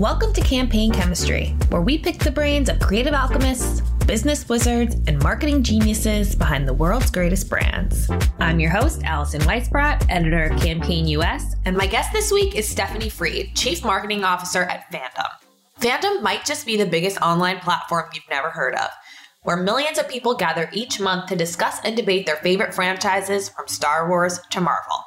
Welcome to Campaign Chemistry, where we pick the brains of creative alchemists, business wizards, and marketing geniuses behind the world's greatest brands. I'm your host, Allison Weisbrot, editor of Campaign US, and my guest this week is Stephanie Fried, Chief Marketing Officer at Fandom. Fandom might just be the biggest online platform you've never heard of, where millions of people gather each month to discuss and debate their favorite franchises from Star Wars to Marvel.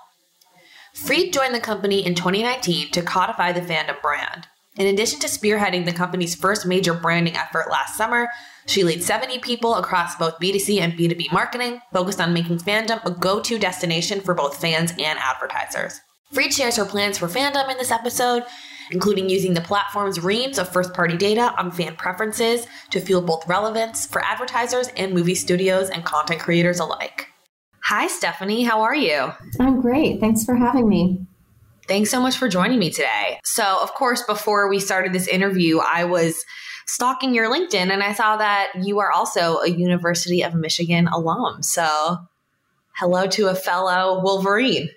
Fried joined the company in 2019 to codify the fandom brand. In addition to spearheading the company's first major branding effort last summer, she leads 70 people across both B2C and B2B marketing, focused on making fandom a go to destination for both fans and advertisers. Fried shares her plans for fandom in this episode, including using the platform's reams of first party data on fan preferences to fuel both relevance for advertisers and movie studios and content creators alike. Hi, Stephanie. How are you? I'm great. Thanks for having me. Thanks so much for joining me today. So, of course, before we started this interview, I was stalking your LinkedIn and I saw that you are also a University of Michigan alum. So, hello to a fellow Wolverine.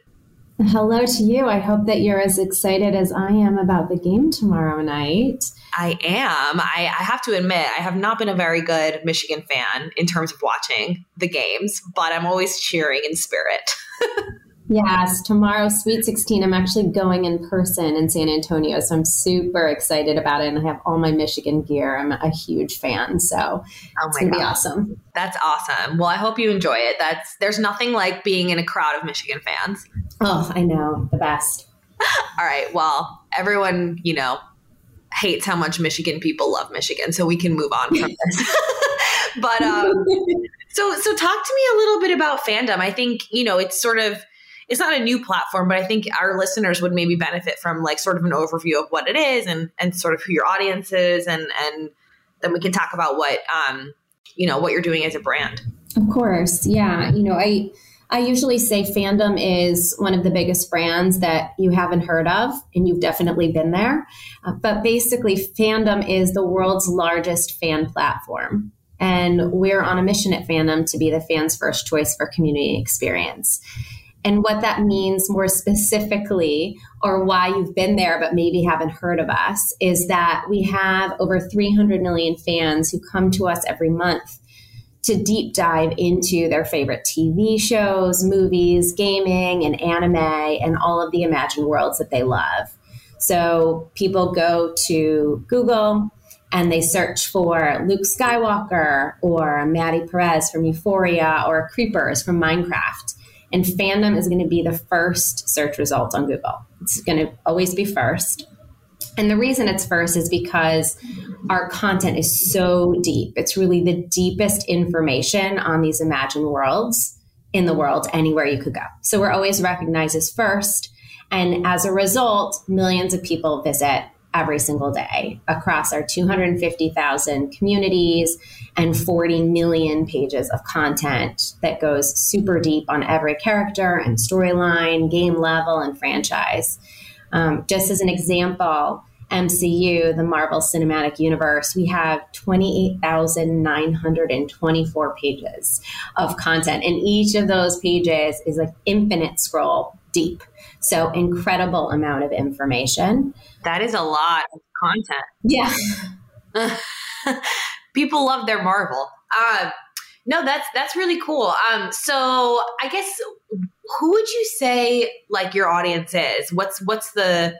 Hello to you. I hope that you're as excited as I am about the game tomorrow night. I am. I, I, have to admit, I have not been a very good Michigan fan in terms of watching the games, but I'm always cheering in spirit. Yes, tomorrow, Sweet 16. I'm actually going in person in San Antonio. So I'm super excited about it. And I have all my Michigan gear. I'm a huge fan. So oh it's going to be awesome. That's awesome. Well, I hope you enjoy it. That's There's nothing like being in a crowd of Michigan fans. Oh, I know. The best. all right. Well, everyone, you know, hates how much Michigan people love Michigan. So we can move on from this. but um, so, so talk to me a little bit about fandom. I think, you know, it's sort of, it's not a new platform, but I think our listeners would maybe benefit from like sort of an overview of what it is and and sort of who your audience is, and and then we can talk about what um you know what you're doing as a brand. Of course, yeah. You know, I I usually say fandom is one of the biggest brands that you haven't heard of, and you've definitely been there. Uh, but basically, fandom is the world's largest fan platform. And we're on a mission at Fandom to be the fans' first choice for community experience and what that means more specifically, or why you've been there but maybe haven't heard of us, is that we have over 300 million fans who come to us every month to deep dive into their favorite TV shows, movies, gaming, and anime, and all of the imagined worlds that they love. So people go to Google and they search for Luke Skywalker or Maddie Perez from Euphoria or Creepers from Minecraft and fandom is going to be the first search result on Google. It's going to always be first. And the reason it's first is because our content is so deep. It's really the deepest information on these imagined worlds in the world, anywhere you could go. So we're always recognized as first. And as a result, millions of people visit every single day across our 250,000 communities and 40 million pages of content that goes super deep on every character and storyline, game level, and franchise. Um, just as an example, MCU, the Marvel Cinematic Universe, we have 28,924 pages of content. And each of those pages is like infinite scroll deep. So incredible amount of information. That is a lot of content. Yeah. People love their Marvel. Uh, no, that's that's really cool. Um, so I guess who would you say like your audience is? What's what's the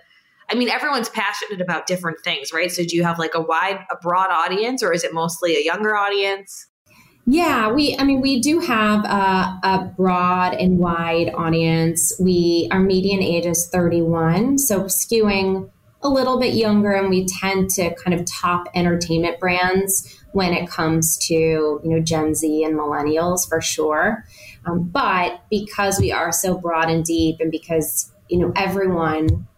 I mean, everyone's passionate about different things, right? So do you have like a wide, a broad audience, or is it mostly a younger audience? Yeah, we. I mean, we do have a, a, broad and wide audience. We our median age is thirty one, so skewing a little bit younger, and we tend to kind of top entertainment brands when it comes to you know Gen Z and millennials for sure. Um, but because we are so broad and deep, and because you know everyone,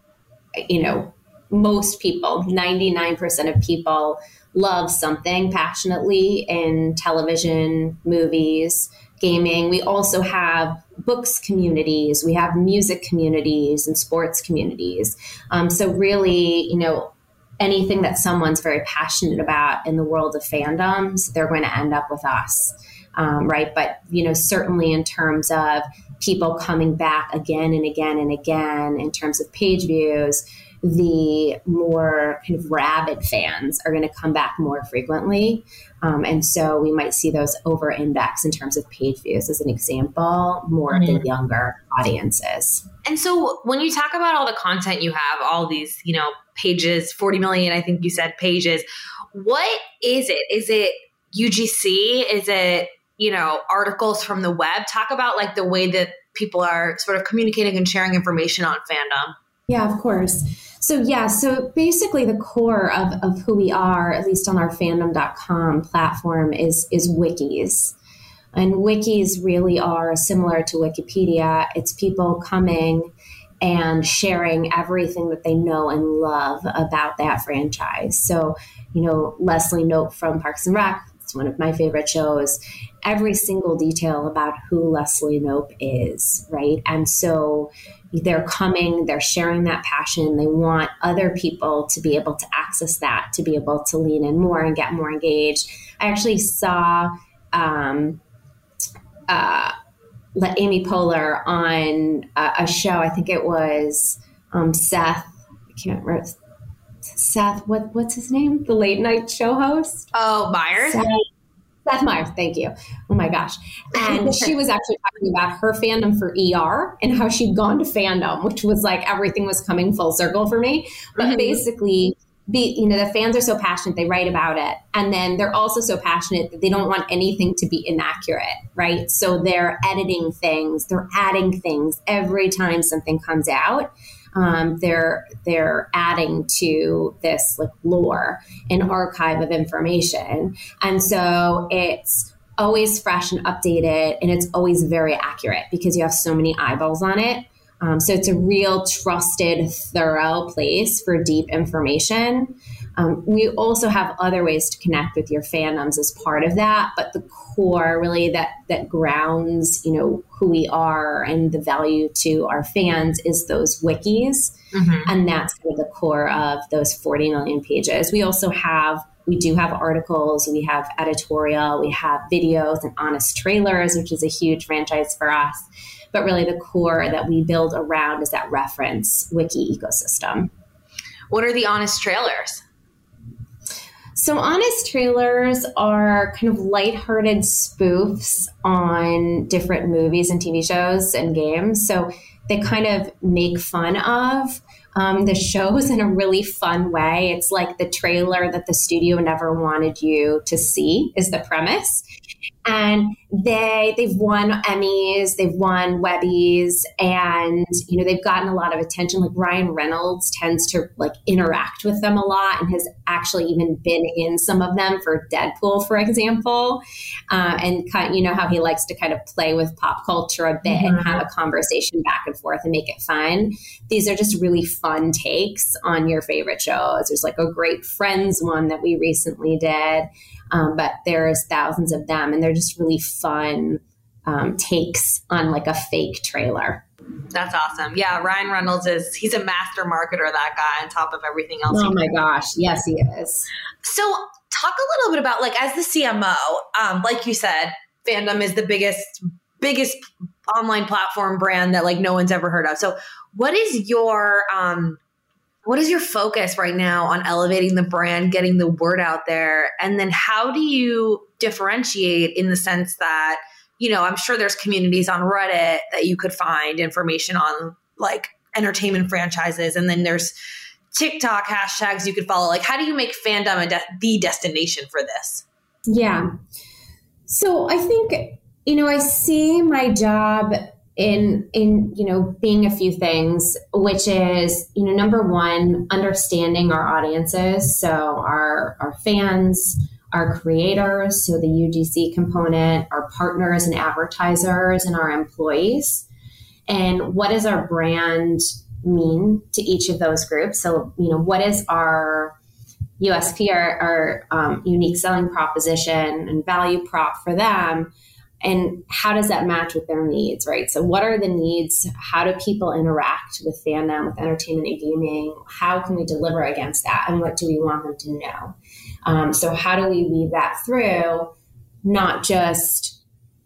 you know most people, ninety nine percent of people love something passionately in television, movies, gaming. We also have books communities, we have music communities and sports communities. Um, so, really, you know, anything that someone's very passionate about in the world of fandoms, they're going to end up with us. Um, right. But, you know, certainly in terms of people coming back again and again and again, in terms of page views, the more kind of rabid fans are going to come back more frequently. Um, and so we might see those over index in terms of page views, as an example, more mm-hmm. of the mm-hmm. younger audiences. And so when you talk about all the content you have, all these, you know, pages, 40 million, I think you said pages, what is it? Is it UGC? Is it, you know, articles from the web? Talk about like the way that people are sort of communicating and sharing information on fandom. Yeah, of course. So, yeah, so basically the core of, of who we are, at least on our fandom.com platform, is, is wikis. And wikis really are similar to Wikipedia. It's people coming and sharing everything that they know and love about that franchise. So, you know, Leslie Knope from Parks and Rec, it's one of my favorite shows. Every single detail about who Leslie Knope is, right? And so they're coming, they're sharing that passion. They want other people to be able to access that, to be able to lean in more and get more engaged. I actually saw um, uh, Amy Poehler on a, a, show. I think it was um, Seth. I can't remember. Seth, what what's his name? The late night show host. Oh, Meyers. Seth, Seth Meyers, thank you. Oh my gosh. And she was actually talking about her fandom for ER and how she'd gone to fandom, which was like everything was coming full circle for me. But mm-hmm. basically, be, you know, the fans are so passionate, they write about it. And then they're also so passionate that they don't want anything to be inaccurate, right? So they're editing things, they're adding things every time something comes out um, they're they're adding to this like lore and archive of information, and so it's always fresh and updated, and it's always very accurate because you have so many eyeballs on it. Um, so it's a real trusted, thorough place for deep information. Um, we also have other ways to connect with your fandoms as part of that, but the core really that that grounds you know who we are and the value to our fans is those wikis, mm-hmm. and that's kind of the core of those 40 million pages. We also have we do have articles, we have editorial, we have videos and honest trailers, which is a huge franchise for us. But really, the core that we build around is that reference wiki ecosystem. What are the honest trailers? So, Honest Trailers are kind of lighthearted spoofs on different movies and TV shows and games. So, they kind of make fun of um, the shows in a really fun way. It's like the trailer that the studio never wanted you to see, is the premise and they they've won Emmys, they've won Webbies, and you know they've gotten a lot of attention. Like Ryan Reynolds tends to like interact with them a lot, and has actually even been in some of them for Deadpool, for example. Uh, and kind, you know how he likes to kind of play with pop culture a bit mm-hmm. and have a conversation back and forth and make it fun. These are just really fun takes on your favorite shows. There's like a great Friends one that we recently did. Um, but there's thousands of them, and they're just really fun um, takes on like a fake trailer. That's awesome. Yeah, Ryan Reynolds is he's a master marketer, that guy, on top of everything else. Oh my gosh. Yes, he is. So talk a little bit about like as the CMO, um, like you said, fandom is the biggest, biggest online platform brand that like no one's ever heard of. So what is your um what is your focus right now on elevating the brand, getting the word out there? And then how do you differentiate in the sense that, you know, I'm sure there's communities on Reddit that you could find information on like entertainment franchises. And then there's TikTok hashtags you could follow. Like, how do you make fandom de- the destination for this? Yeah. So I think, you know, I see my job in in you know being a few things which is you know number one understanding our audiences. So our our fans our creators so the UGC component our partners and advertisers and our employees. And what does our brand mean to each of those groups? So you know what is our USP our, our um, unique selling proposition and value prop for them and how does that match with their needs right? So what are the needs? How do people interact with fandom with entertainment and gaming? How can we deliver against that? And what do we want them to know? Um, so how do we weave that through? Not just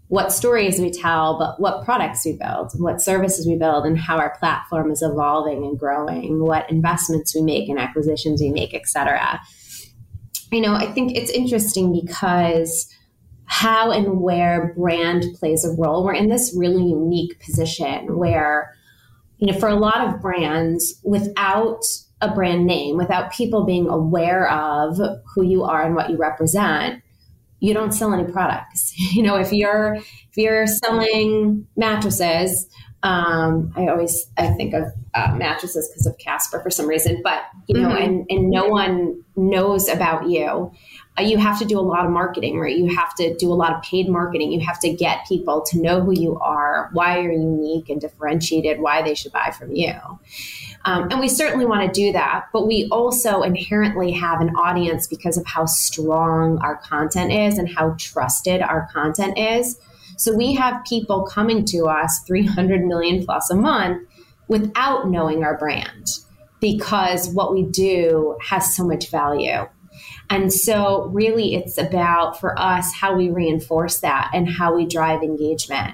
what stories we tell, but what products we build, what services we build, and how our platform is evolving and growing, what investments we make and acquisitions we make, et cetera. You know, I think it's interesting because how and where brand plays a role. We're in this really unique position where, you know, for a lot of brands, without a brand name, without people being aware of who you are and what you represent, you don't sell any products. You know, if you're if you're selling mattresses, um, I always I think of uh, mattresses because of Casper for some reason, but you know, mm-hmm. and and no one knows about you. Uh, you have to do a lot of marketing, right? You have to do a lot of paid marketing. You have to get people to know who you are, why you're unique and differentiated, why they should buy from you. Um, and we certainly want to do that, but we also inherently have an audience because of how strong our content is and how trusted our content is. So we have people coming to us 300 million plus a month without knowing our brand because what we do has so much value. And so, really, it's about for us how we reinforce that and how we drive engagement.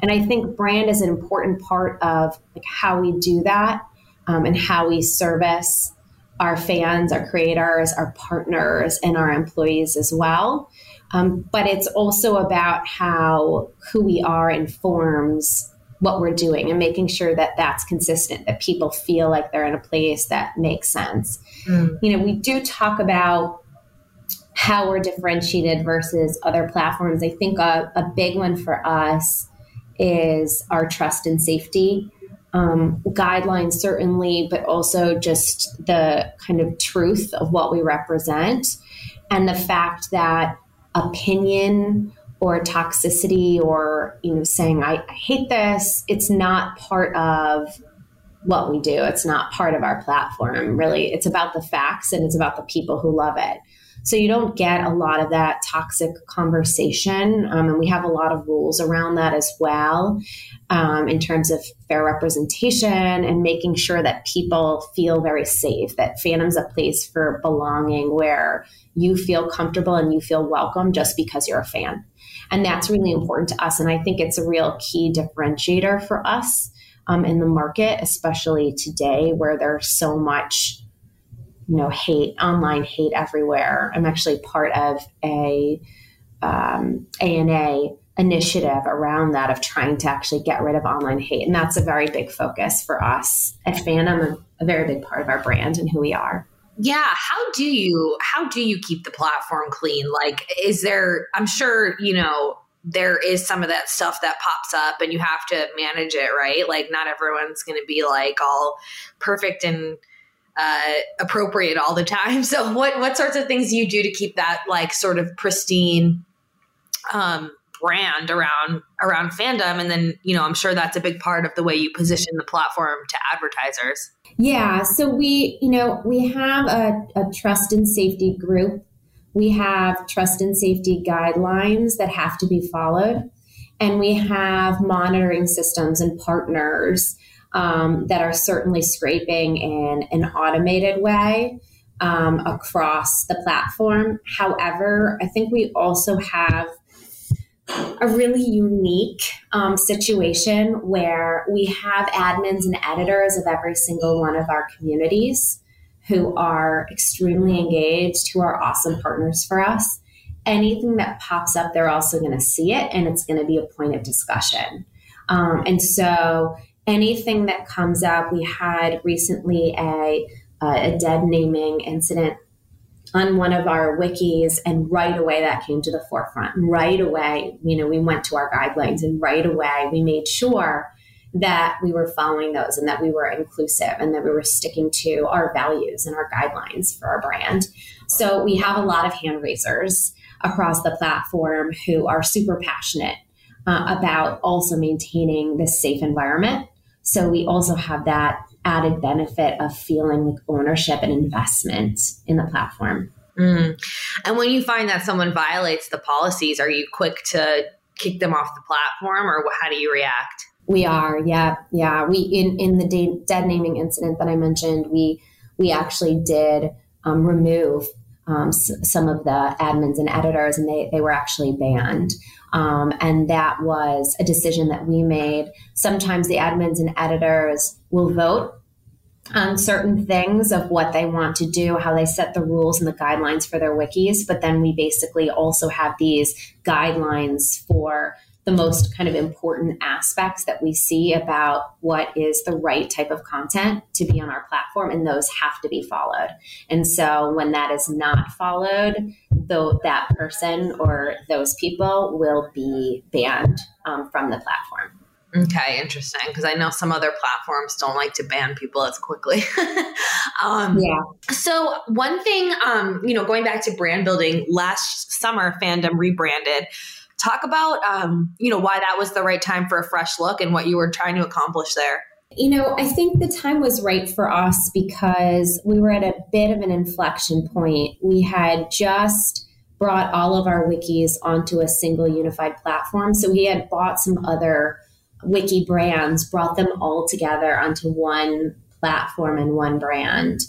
And I think brand is an important part of like how we do that um, and how we service our fans, our creators, our partners, and our employees as well. Um, but it's also about how who we are informs what we're doing and making sure that that's consistent, that people feel like they're in a place that makes sense. Mm. You know, we do talk about how we're differentiated versus other platforms. I think a, a big one for us is our trust and safety um, guidelines, certainly, but also just the kind of truth of what we represent and the fact that opinion or toxicity or you know saying I, I hate this it's not part of what we do. It's not part of our platform really. It's about the facts and it's about the people who love it so you don't get a lot of that toxic conversation. Um, and we have a lot of rules around that as well um, in terms of fair representation and making sure that people feel very safe, that fandom's a place for belonging where you feel comfortable and you feel welcome just because you're a fan. And that's really important to us. And I think it's a real key differentiator for us um, in the market, especially today where there's so much you know hate online hate everywhere. I'm actually part of a um, ana initiative around that of trying to actually get rid of online hate. And that's a very big focus for us. At fandom a very big part of our brand and who we are. Yeah. How do you how do you keep the platform clean? Like is there i'm sure you know there is some of that stuff that pops up and you have to manage it right? Like not everyone's going to be like all perfect and uh, appropriate all the time. So what what sorts of things do you do to keep that like sort of pristine um, brand around around fandom? And then you know I'm sure that's a big part of the way you position the platform to advertisers. Yeah. So we you know we have a, a trust and safety group. We have trust and safety guidelines that have to be followed. And we have monitoring systems and partners um, that are certainly scraping in an automated way um, across the platform. However, I think we also have a really unique um, situation where we have admins and editors of every single one of our communities who are extremely engaged, who are awesome partners for us. Anything that pops up, they're also going to see it and it's going to be a point of discussion. Um, and so anything that comes up. We had recently a, a dead naming incident on one of our wikis and right away that came to the forefront right away you know we went to our guidelines and right away we made sure that we were following those and that we were inclusive and that we were sticking to our values and our guidelines for our brand so we have a lot of hand raisers across the platform who are super passionate uh, about also maintaining this safe environment so we also have that added benefit of feeling like ownership and investment in the platform. Mm. And when you find that someone violates the policies, are you quick to kick them off the platform or how do you react? We are, yeah, yeah. We in in the de- dead naming incident that I mentioned, we we actually did um, remove um, s- some of the admins and editors, and they they were actually banned. Um, and that was a decision that we made. Sometimes the admins and editors will vote on certain things of what they want to do, how they set the rules and the guidelines for their wikis. But then we basically also have these guidelines for the most kind of important aspects that we see about what is the right type of content to be on our platform, and those have to be followed. And so when that is not followed, though that person or those people will be banned um, from the platform. Okay, interesting. Because I know some other platforms don't like to ban people as quickly. um, yeah. So one thing, um, you know, going back to brand building, last summer, fandom rebranded. Talk about, um, you know, why that was the right time for a fresh look and what you were trying to accomplish there. You know, I think the time was right for us because we were at a bit of an inflection point. We had just brought all of our wikis onto a single unified platform. So we had bought some other wiki brands, brought them all together onto one platform and one brand.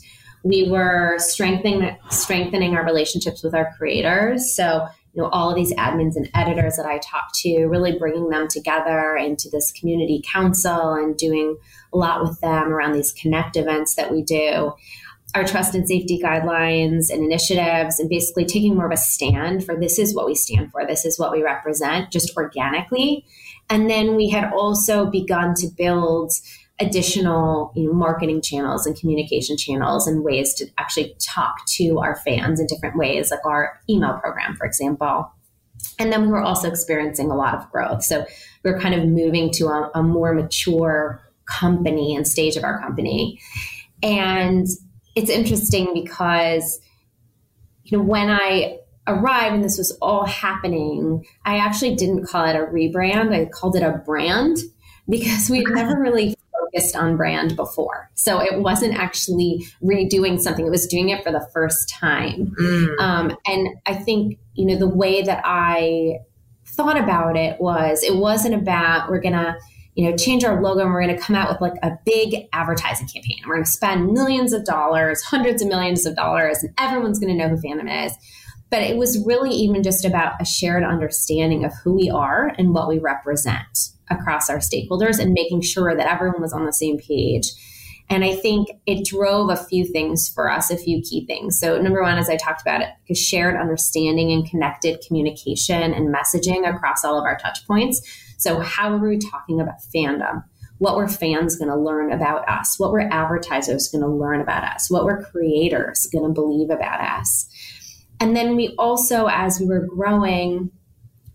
We were strengthening strengthening our relationships with our creators. So, you know, all of these admins and editors that I talked to, really bringing them together into this community council and doing a lot with them around these connect events that we do our trust and safety guidelines and initiatives and basically taking more of a stand for this is what we stand for, this is what we represent, just organically. And then we had also begun to build additional you know, marketing channels and communication channels and ways to actually talk to our fans in different ways, like our email program, for example. And then we were also experiencing a lot of growth. So we are kind of moving to a, a more mature company and stage of our company. And it's interesting because, you know, when I arrived and this was all happening, I actually didn't call it a rebrand. I called it a brand because we had never really focused on brand before. So it wasn't actually redoing something, it was doing it for the first time. Mm. Um, and I think, you know, the way that I thought about it was it wasn't about we're going to you know, change our logo and we're going to come out with like a big advertising campaign. We're going to spend millions of dollars, hundreds of millions of dollars, and everyone's going to know who Fandom is. But it was really even just about a shared understanding of who we are and what we represent across our stakeholders and making sure that everyone was on the same page. And I think it drove a few things for us, a few key things. So, number one, as I talked about it, shared understanding and connected communication and messaging across all of our touch points. So, how are we talking about fandom? What were fans going to learn about us? What were advertisers going to learn about us? What were creators going to believe about us? And then we also, as we were growing,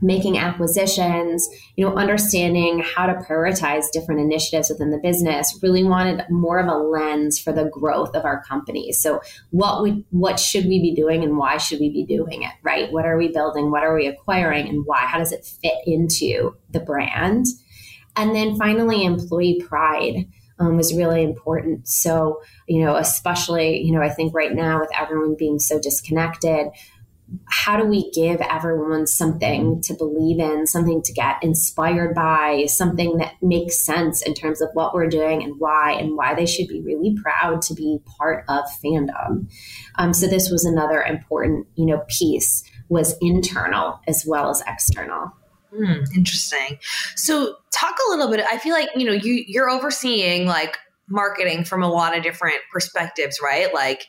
making acquisitions, you know, understanding how to prioritize different initiatives within the business, really wanted more of a lens for the growth of our company. So what would what should we be doing and why should we be doing it, right? What are we building? What are we acquiring and why? How does it fit into the brand? And then finally employee pride. Um, was really important. So, you know, especially, you know, I think right now with everyone being so disconnected, how do we give everyone something to believe in, something to get inspired by, something that makes sense in terms of what we're doing and why, and why they should be really proud to be part of fandom. Um, so this was another important, you know, piece was internal as well as external. Mm, interesting. So talk a little bit. I feel like you know you you're overseeing like marketing from a lot of different perspectives, right? Like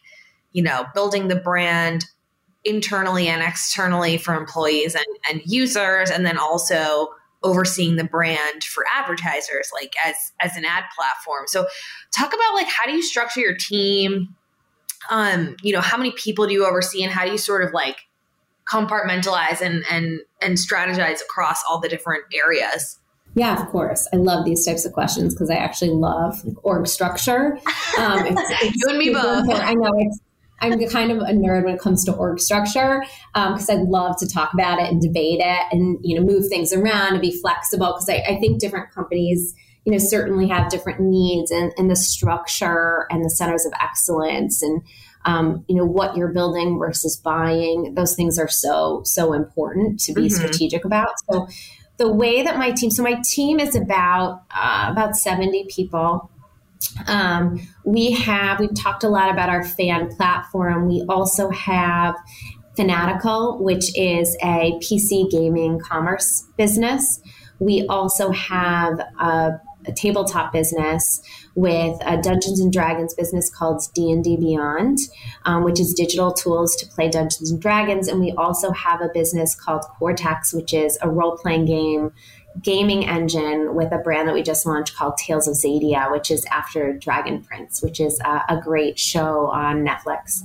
you know building the brand internally and externally for employees and, and users, and then also overseeing the brand for advertisers, like as as an ad platform. So, talk about like how do you structure your team? Um, you know, how many people do you oversee, and how do you sort of like compartmentalize and and and strategize across all the different areas? Yeah, of course. I love these types of questions because I actually love org structure. Um, it's, it's you and me both. I know it's I'm kind of a nerd when it comes to org structure because um, I love to talk about it and debate it and you know move things around and be flexible because I, I, think different companies you know certainly have different needs and, and the structure and the centers of excellence and um, you know what you're building versus buying those things are so so important to be mm-hmm. strategic about so the way that my team so my team is about uh, about 70 people um, we have, we've talked a lot about our fan platform. We also have Fanatical, which is a PC gaming commerce business. We also have a, a tabletop business with a Dungeons and Dragons business called D and D Beyond, um, which is digital tools to play Dungeons and Dragons, and we also have a business called Cortex, which is a role playing game gaming engine with a brand that we just launched called Tales of Xadia, which is after Dragon Prince, which is a, a great show on Netflix.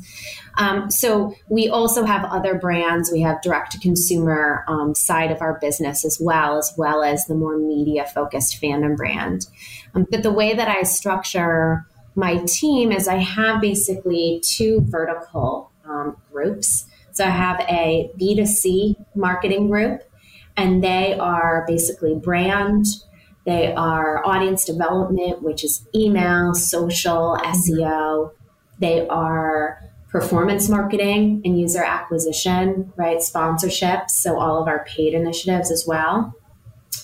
Um, so we also have other brands. We have direct to consumer um, side of our business as well, as well as the more media focused fandom brand. Um, but the way that I structure my team is I have basically two vertical um, groups. So I have a B2C marketing group and they are basically brand, they are audience development, which is email, social, mm-hmm. SEO. They are performance marketing and user acquisition, right? Sponsorships, so all of our paid initiatives as well.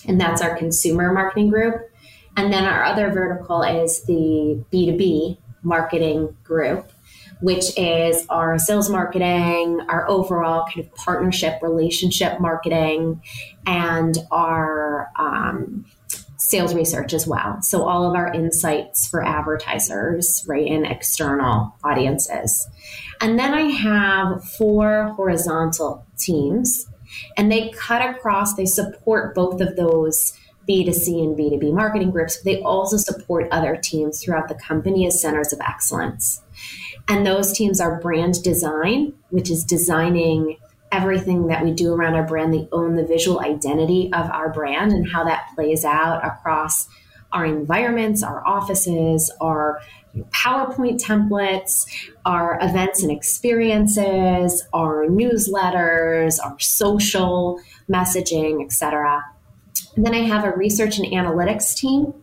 And that's our consumer marketing group. And then our other vertical is the B2B marketing group which is our sales marketing, our overall kind of partnership relationship marketing, and our um, sales research as well. So all of our insights for advertisers, right, and external audiences. And then I have four horizontal teams, and they cut across, they support both of those B2C and B2B marketing groups, but they also support other teams throughout the company as centers of excellence. And those teams are brand design, which is designing everything that we do around our brand. They own the visual identity of our brand and how that plays out across our environments, our offices, our PowerPoint templates, our events and experiences, our newsletters, our social messaging, etc. And then I have a research and analytics team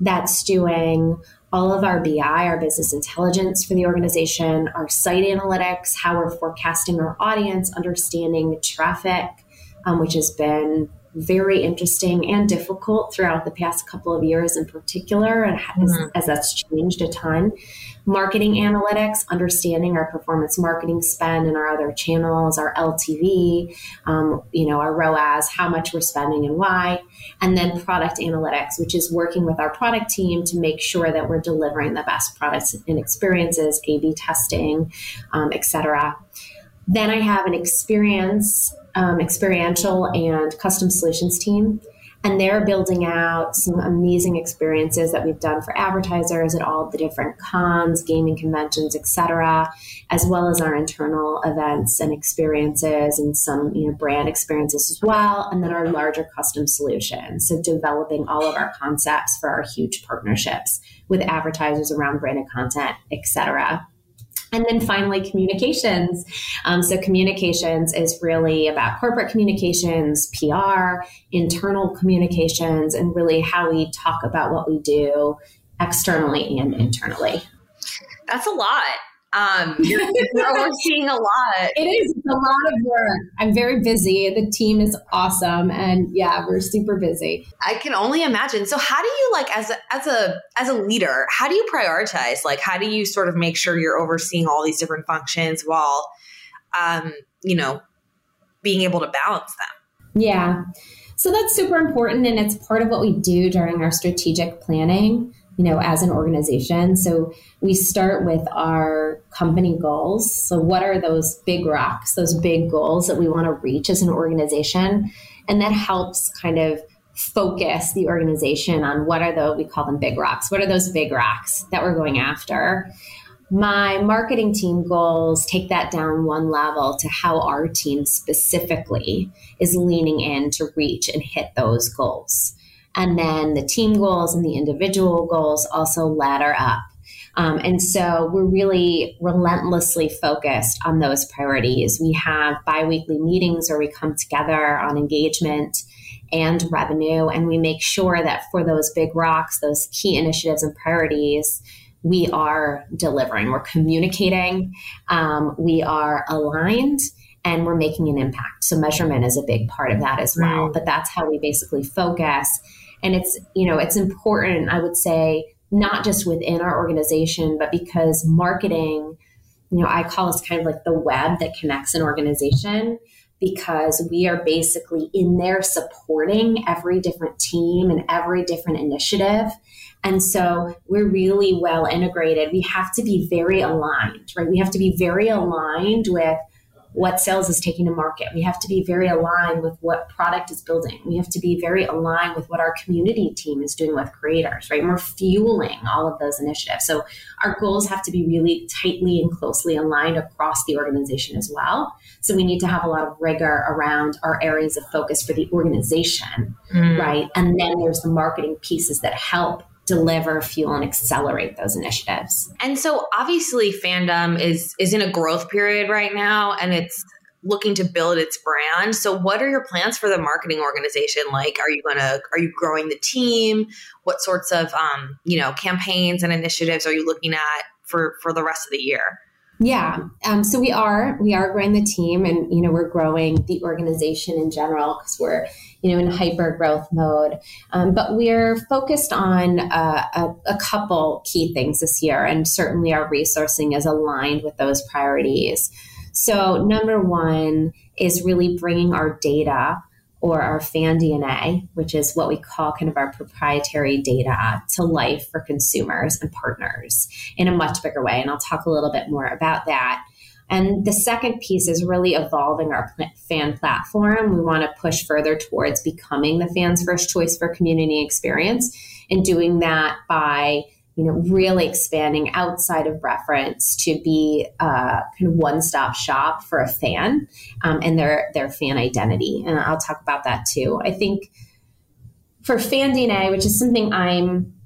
that's doing all of our BI, our business intelligence for the organization, our site analytics, how we're forecasting our audience, understanding traffic, um, which has been very interesting and difficult throughout the past couple of years in particular, and mm-hmm. as, as, that's changed a ton. Marketing analytics, understanding our performance marketing spend and our other channels, our LTV, um, you know, our ROAS, how much we're spending and why, and then product analytics, which is working with our product team to make sure that we're delivering the best products and experiences, A/B testing, um, etc. Then I have an experience um, experiential and custom solutions team. And they're building out some amazing experiences that we've done for advertisers at all the different cons, gaming conventions, etc., as well as our internal events and experiences and some you know brand experiences as well. And then our larger custom solutions. So developing all of our concepts for our huge partnerships with advertisers around branded content, etc. And then finally, communications. Um, so, communications is really about corporate communications, PR, internal communications, and really how we talk about what we do externally and internally. That's a lot. Um, you're, you're overseeing a lot. It is a lot of work. I'm very busy. The team is awesome, and yeah, we're super busy. I can only imagine. So, how do you like as a as a as a leader? How do you prioritize? Like, how do you sort of make sure you're overseeing all these different functions while, um, you know, being able to balance them? Yeah. So that's super important, and it's part of what we do during our strategic planning you know, as an organization. So we start with our company goals. So what are those big rocks, those big goals that we want to reach as an organization? And that helps kind of focus the organization on what are the we call them big rocks. What are those big rocks that we're going after? My marketing team goals take that down one level to how our team specifically is leaning in to reach and hit those goals. And then the team goals and the individual goals also ladder up. Um, and so we're really relentlessly focused on those priorities. We have biweekly meetings where we come together on engagement and revenue, and we make sure that for those big rocks, those key initiatives and priorities, we are delivering. We're communicating, um, we are aligned, and we're making an impact. So measurement is a big part of that as well. But that's how we basically focus and it's, you know, it's important, I would say, not just within our organization, but because marketing you know, I call this kind of like the web that connects an organization because we are basically in there supporting every different team and every different initiative. And so we're really well integrated. We have to be very aligned, right? We have to be very aligned with what sales is taking to market. We have to be very aligned with what product is building. We have to be very aligned with what our community team is doing with creators, right? And we're fueling all of those initiatives. So our goals have to be really tightly and closely aligned across the organization as well. So we need to have a lot of rigor around our areas of focus for the organization, mm. right? And then there's the marketing pieces that help deliver, fuel, and accelerate those initiatives. And so obviously fandom is is in a growth period right now and it's looking to build its brand. So what are your plans for the marketing organization? Like are you gonna are you growing the team? What sorts of um, you know, campaigns and initiatives are you looking at for for the rest of the year? Yeah. Um, so we are we are growing the team, and you know we're growing the organization in general because we're you know in hyper growth mode. Um, but we're focused on uh, a, a couple key things this year, and certainly our resourcing is aligned with those priorities. So number one is really bringing our data or our fan DNA, which is what we call kind of our proprietary data, to life for consumers and partners in a much bigger way. And I'll talk a little bit more about that. And the second piece is really evolving our fan platform. We want to push further towards becoming the fans' first choice for community experience and doing that by you know, really expanding outside of reference to be a uh, kind of one-stop shop for a fan um, and their their fan identity. And I'll talk about that too. I think for Fan DNA, which is something I'm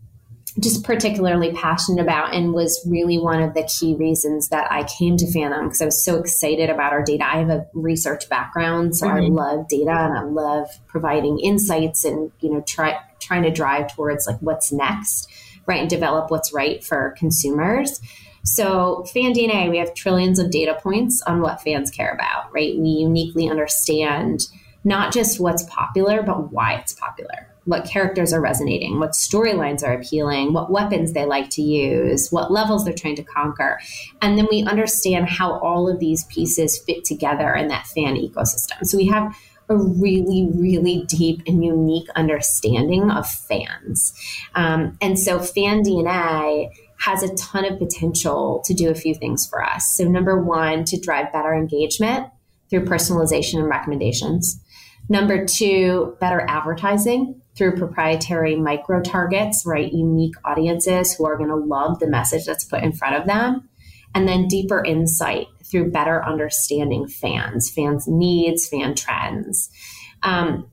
just particularly passionate about and was really one of the key reasons that I came to Fandom because I was so excited about our data. I have a research background, so mm-hmm. I love data and I love providing insights and you know try trying to drive towards like what's next right and develop what's right for consumers. So, fan DNA, we have trillions of data points on what fans care about, right? We uniquely understand not just what's popular, but why it's popular. What characters are resonating, what storylines are appealing, what weapons they like to use, what levels they're trying to conquer. And then we understand how all of these pieces fit together in that fan ecosystem. So we have a really, really deep and unique understanding of fans. Um, and so, Fan DNA has a ton of potential to do a few things for us. So, number one, to drive better engagement through personalization and recommendations. Number two, better advertising through proprietary micro targets, right? Unique audiences who are going to love the message that's put in front of them. And then deeper insight through better understanding fans, fans' needs, fan trends. Um,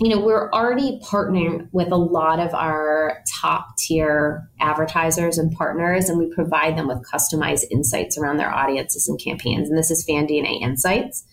you know, we're already partnering with a lot of our top tier advertisers and partners, and we provide them with customized insights around their audiences and campaigns. And this is Fan DNA Insights.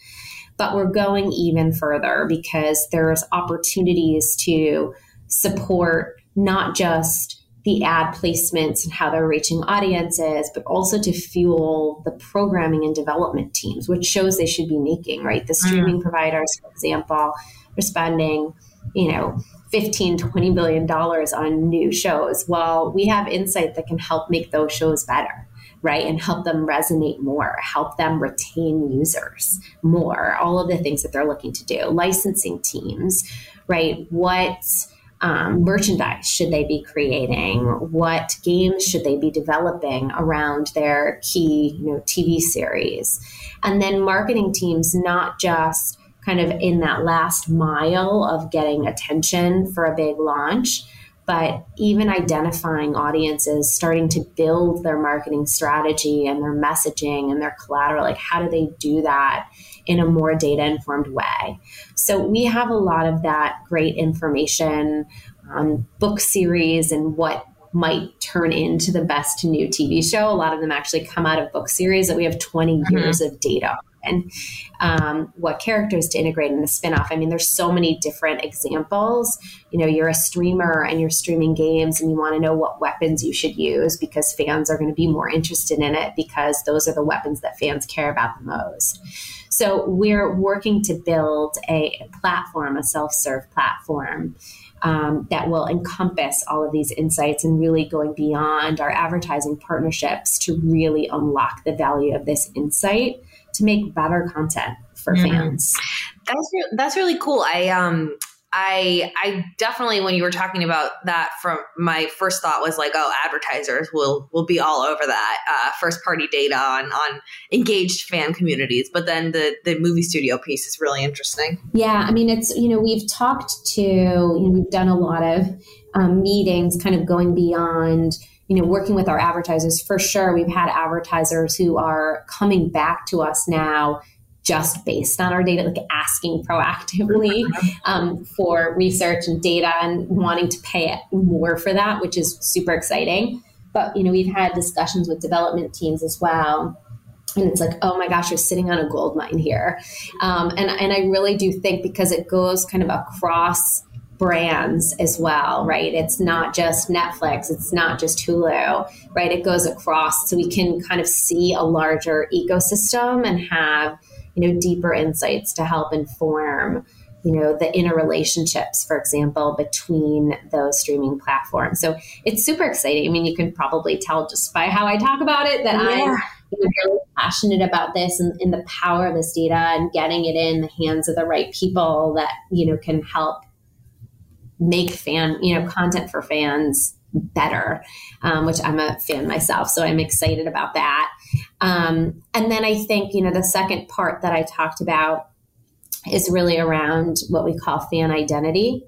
But we're going even further because there's opportunities to support not just the ad placements and how they're reaching audiences, but also to fuel the programming and development teams, which shows they should be making, right? The streaming mm. providers, for example, are spending, you know, 15, 20 billion dollars on new shows. Well, we have insight that can help make those shows better, right? And help them resonate more, help them retain users more, all of the things that they're looking to do. Licensing teams, right? What um, merchandise should they be creating? What games should they be developing around their key, you know, TV series? And then marketing teams, not just kind of in that last mile of getting attention for a big launch, but even identifying audiences, starting to build their marketing strategy and their messaging and their collateral. Like, how do they do that in a more data informed way? So, we have a lot of that great information on book series and what might turn into the best new TV show. A lot of them actually come out of book series that we have 20 mm-hmm. years of data and um, what characters to integrate in the spinoff. I mean, there's so many different examples. You know, you're a streamer and you're streaming games and you want to know what weapons you should use because fans are going to be more interested in it because those are the weapons that fans care about the most. So we're working to build a platform, a self serve platform. Um, that will encompass all of these insights and really going beyond our advertising partnerships to really unlock the value of this insight to make better content for mm-hmm. fans. That's re- that's really cool. I um I I definitely when you were talking about that from my first thought was like oh advertisers will will be all over that uh, first party data on on engaged fan communities but then the the movie studio piece is really interesting. Yeah, I mean it's you know we've talked to you know we've done a lot of um, meetings kind of going beyond you know working with our advertisers for sure we've had advertisers who are coming back to us now just based on our data, like asking proactively um, for research and data and wanting to pay more for that, which is super exciting. But you know, we've had discussions with development teams as well. And it's like, oh my gosh, you're sitting on a gold mine here. Um, and, and I really do think because it goes kind of across brands as well, right? It's not just Netflix, it's not just Hulu, right? It goes across. So we can kind of see a larger ecosystem and have you know deeper insights to help inform you know the interrelationships for example between those streaming platforms so it's super exciting i mean you can probably tell just by how i talk about it that yeah. i'm really passionate about this and, and the power of this data and getting it in the hands of the right people that you know can help make fan you know content for fans better um, which i'm a fan myself so i'm excited about that um, and then I think, you know, the second part that I talked about is really around what we call fan identity.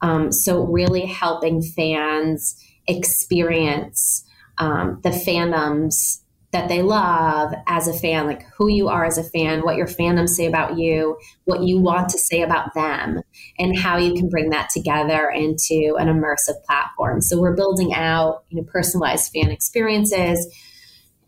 Um, so, really helping fans experience um, the fandoms that they love as a fan, like who you are as a fan, what your fandoms say about you, what you want to say about them, and how you can bring that together into an immersive platform. So, we're building out you know, personalized fan experiences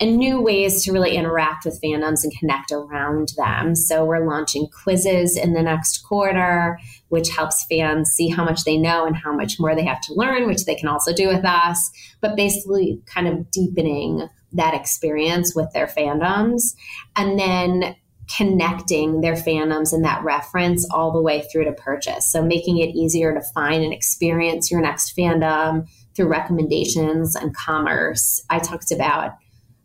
and new ways to really interact with fandoms and connect around them. So we're launching quizzes in the next quarter, which helps fans see how much they know and how much more they have to learn, which they can also do with us, but basically kind of deepening that experience with their fandoms. And then connecting their fandoms and that reference all the way through to purchase. So making it easier to find and experience your next fandom through recommendations and commerce. I talked about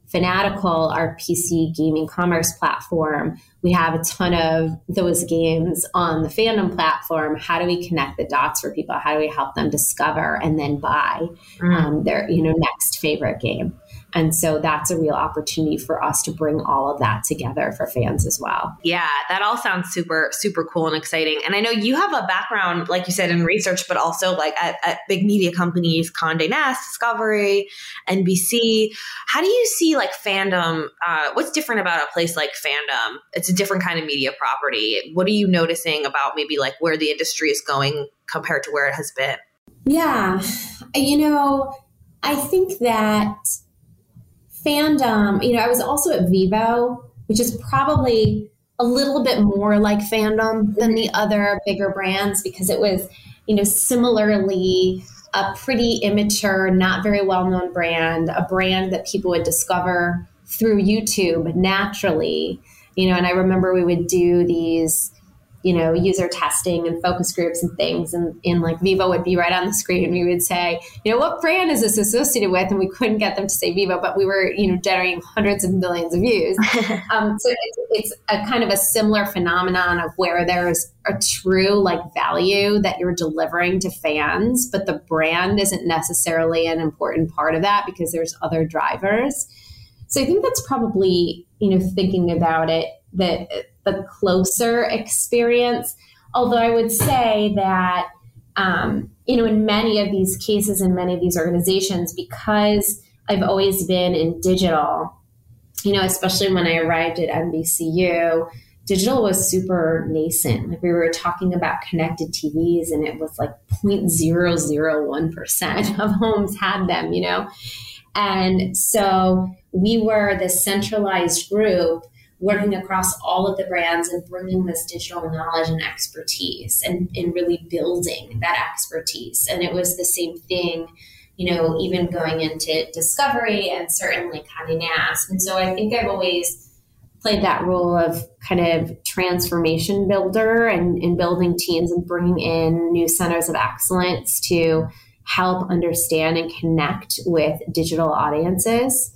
Fanatical, our PC gaming commerce platform, we have a ton of those games on the fandom platform. How do we connect the dots for people? How do we help them discover and then buy mm. um, their you know next favorite game? And so that's a real opportunity for us to bring all of that together for fans as well. Yeah, that all sounds super, super cool and exciting. And I know you have a background, like you said, in research, but also like at, at big media companies, Condé Nast, Discovery, NBC. How do you see like fandom? Uh, what's different about a place like fandom? It's a different kind of media property. What are you noticing about maybe like where the industry is going compared to where it has been? Yeah, you know, I think that fandom, you know, I was also at Vevo, which is probably a little bit more like fandom than the other bigger brands because it was, you know, similarly a pretty immature, not very well known brand, a brand that people would discover through YouTube naturally. You know, and I remember we would do these you know, user testing and focus groups and things. And, and like Vevo would be right on the screen. We would say, you know, what brand is this associated with? And we couldn't get them to say Vevo, but we were, you know, generating hundreds of millions of views. um, so it's, it's a kind of a similar phenomenon of where there's a true like value that you're delivering to fans, but the brand isn't necessarily an important part of that because there's other drivers. So I think that's probably, you know, thinking about it that the closer experience. Although I would say that, um, you know, in many of these cases, in many of these organizations, because I've always been in digital, you know, especially when I arrived at NBCU, digital was super nascent. Like we were talking about connected TVs, and it was like 0.001% of homes had them, you know? And so we were the centralized group working across all of the brands and bringing this digital knowledge and expertise and, and really building that expertise. And it was the same thing, you know, even going into discovery and certainly Condé Nast. And so I think I've always played that role of kind of transformation builder and, and building teams and bringing in new centers of excellence to help understand and connect with digital audiences.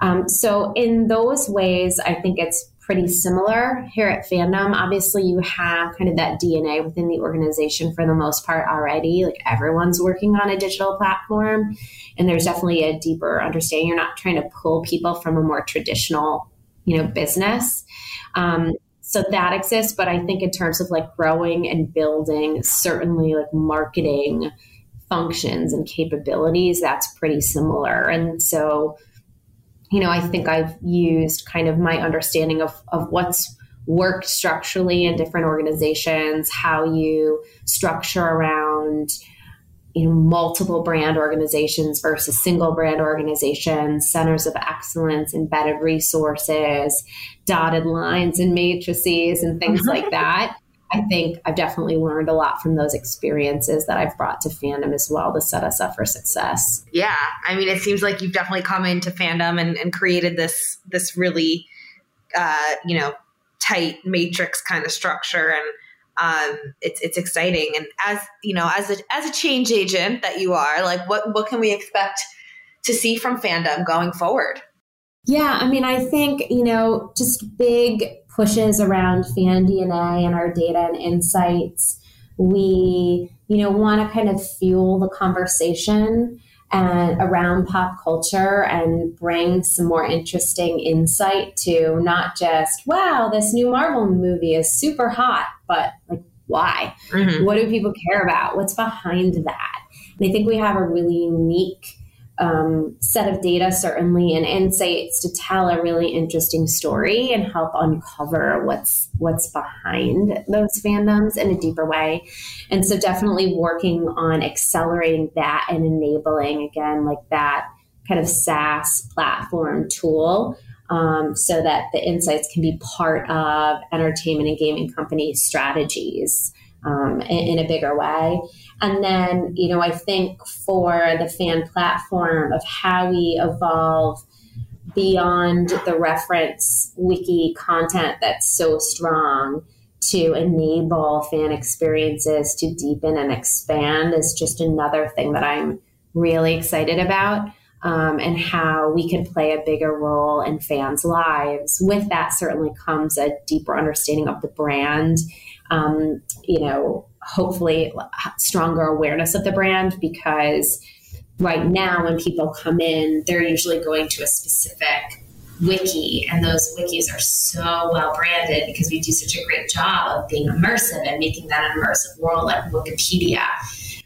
Um, so, in those ways, I think it's pretty similar here at Fandom. Obviously, you have kind of that DNA within the organization for the most part already. Like everyone's working on a digital platform, and there's definitely a deeper understanding. You're not trying to pull people from a more traditional, you know, business. Um, so that exists, but I think in terms of like growing and building, certainly like marketing functions and capabilities, that's pretty similar. And so you know, I think I've used kind of my understanding of, of what's worked structurally in different organizations, how you structure around you know multiple brand organizations versus single brand organizations centers of excellence embedded resources dotted lines and matrices and things like that I think I've definitely learned a lot from those experiences that I've brought to fandom as well to set us up for success. Yeah. I mean, it seems like you've definitely come into fandom and, and created this, this really, uh, you know, tight matrix kind of structure. And, um, it's, it's exciting. And as, you know, as a, as a change agent that you are, like what, what can we expect to see from fandom going forward? Yeah, I mean, I think, you know, just big pushes around fan DNA and our data and insights. We, you know, want to kind of fuel the conversation and around pop culture and bring some more interesting insight to not just, wow, this new Marvel movie is super hot, but like, why? Mm-hmm. What do people care about? What's behind that? And I think we have a really unique um, set of data, certainly, and insights to tell a really interesting story and help uncover what's what's behind those fandoms in a deeper way. And so, definitely working on accelerating that and enabling again, like that kind of SaaS platform tool. Um, so that the insights can be part of entertainment and gaming company strategies um, in, in a bigger way. And then, you know, I think for the fan platform of how we evolve beyond the reference wiki content that's so strong to enable fan experiences to deepen and expand is just another thing that I'm really excited about. Um, and how we can play a bigger role in fans' lives. With that, certainly comes a deeper understanding of the brand. Um, you know, hopefully stronger awareness of the brand because right now when people come in they're usually going to a specific wiki and those wikis are so well branded because we do such a great job of being immersive and making that immersive world like wikipedia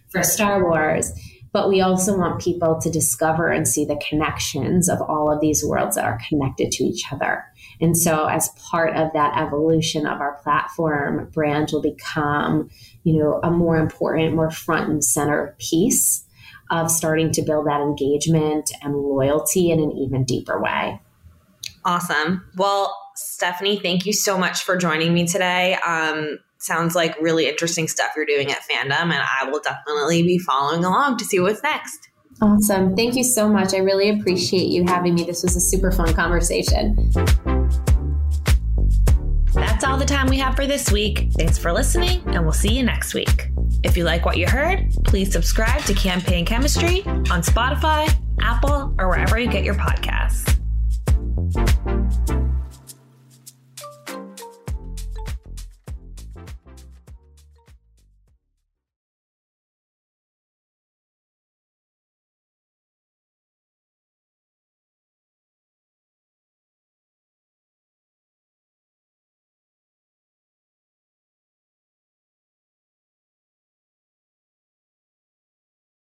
for star wars but we also want people to discover and see the connections of all of these worlds that are connected to each other and so as part of that evolution of our platform brand will become you know, a more important, more front and center piece of starting to build that engagement and loyalty in an even deeper way. Awesome. Well, Stephanie, thank you so much for joining me today. Um, sounds like really interesting stuff you're doing at Fandom, and I will definitely be following along to see what's next. Awesome. Thank you so much. I really appreciate you having me. This was a super fun conversation. That's all the time we have for this week. Thanks for listening, and we'll see you next week. If you like what you heard, please subscribe to Campaign Chemistry on Spotify, Apple, or wherever you get your podcasts.